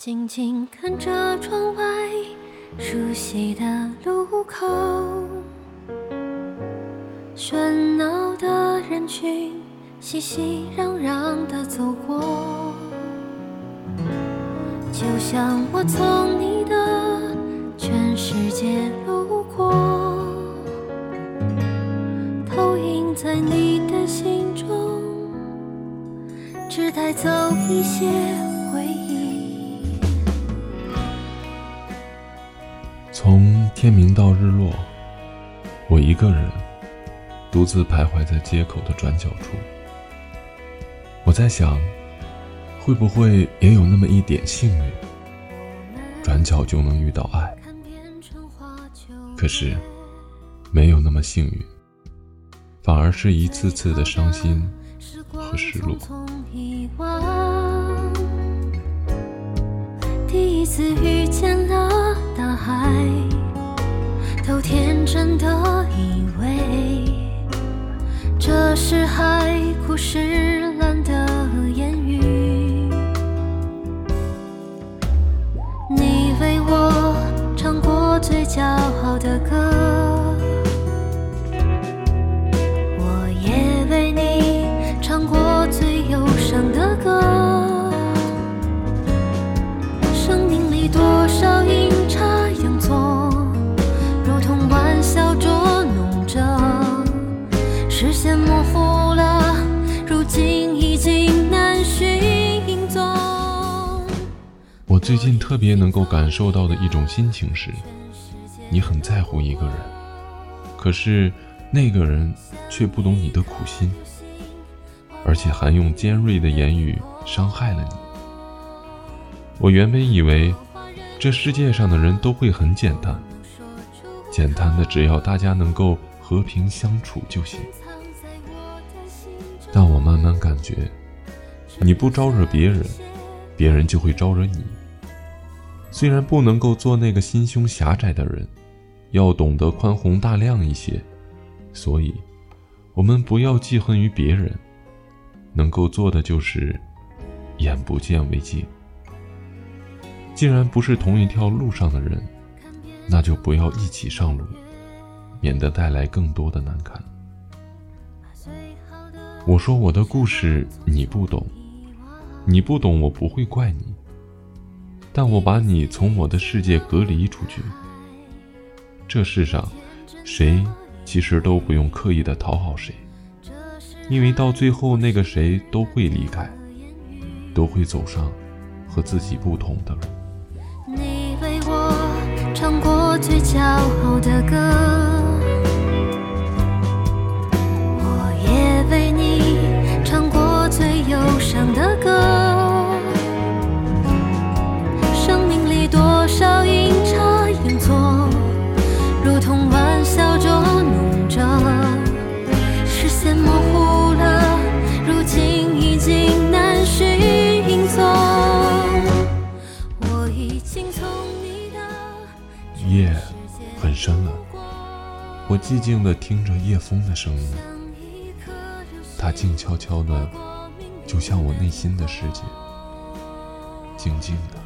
静静看着窗外熟悉的路口，喧闹的人群熙熙攘攘的走过，就像我从你的全世界路过，投影在你的心中，只带走一些从天明到日落，我一个人独自徘徊在街口的转角处。我在想，会不会也有那么一点幸运，转角就能遇到爱？可是，没有那么幸运，反而是一次次的伤心和失落。第一次遇见了。海，都天真的以为这是海枯石烂的最近特别能够感受到的一种心情是，你很在乎一个人，可是那个人却不懂你的苦心，而且还用尖锐的言语伤害了你。我原本以为这世界上的人都会很简单，简单的只要大家能够和平相处就行。但我慢慢感觉，你不招惹别人，别人就会招惹你。虽然不能够做那个心胸狭窄的人，要懂得宽宏大量一些，所以，我们不要记恨于别人，能够做的就是眼不见为净。既然不是同一条路上的人，那就不要一起上路，免得带来更多的难堪。我说我的故事你不懂，你不懂我不会怪你。但我把你从我的世界隔离出去。这世上，谁其实都不用刻意的讨好谁，因为到最后那个谁都会离开，都会走上和自己不同的路。你为我唱过最骄傲的歌。寂静地听着夜风的声音，它静悄悄的，就像我内心的世界，静静的，